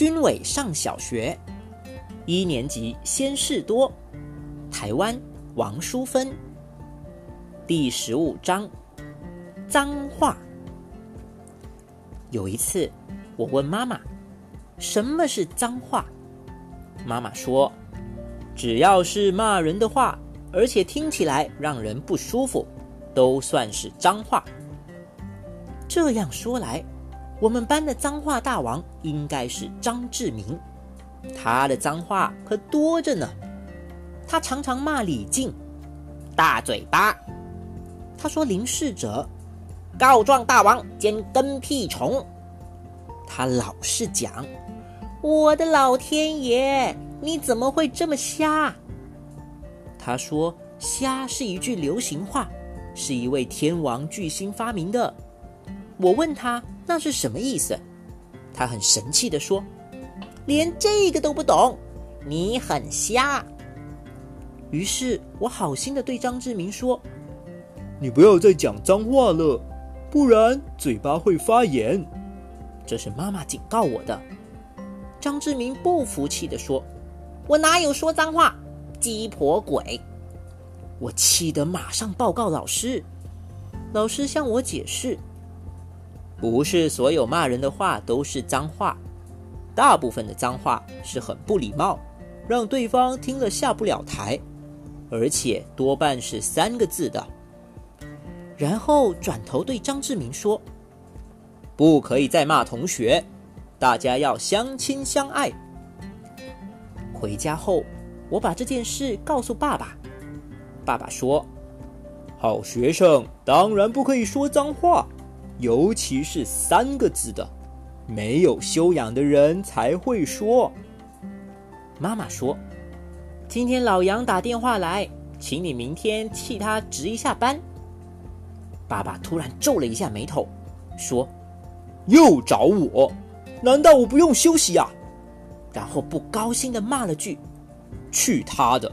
军委上小学，一年级先事多，台湾王淑芬。第十五章，脏话。有一次，我问妈妈：“什么是脏话？”妈妈说：“只要是骂人的话，而且听起来让人不舒服，都算是脏话。”这样说来，我们班的脏话大王应该是张志明，他的脏话可多着呢。他常常骂李静：“大嘴巴。”他说：“林氏者，告状大王兼跟屁虫。”他老是讲：“我的老天爷，你怎么会这么瞎？”他说：“瞎是一句流行话，是一位天王巨星发明的。”我问他那是什么意思，他很神气地说：“连这个都不懂，你很瞎。”于是我好心的对张志明说。你不要再讲脏话了，不然嘴巴会发炎。这是妈妈警告我的。张志明不服气地说：“我哪有说脏话？鸡婆鬼！”我气得马上报告老师。老师向我解释：“不是所有骂人的话都是脏话，大部分的脏话是很不礼貌，让对方听了下不了台，而且多半是三个字的。”然后转头对张志明说：“不可以再骂同学，大家要相亲相爱。”回家后，我把这件事告诉爸爸。爸爸说：“好学生当然不可以说脏话，尤其是三个字的，没有修养的人才会说。”妈妈说：“今天老杨打电话来，请你明天替他值一下班。”爸爸突然皱了一下眉头，说：“又找我？难道我不用休息呀？”然后不高兴的骂了句：“去他的！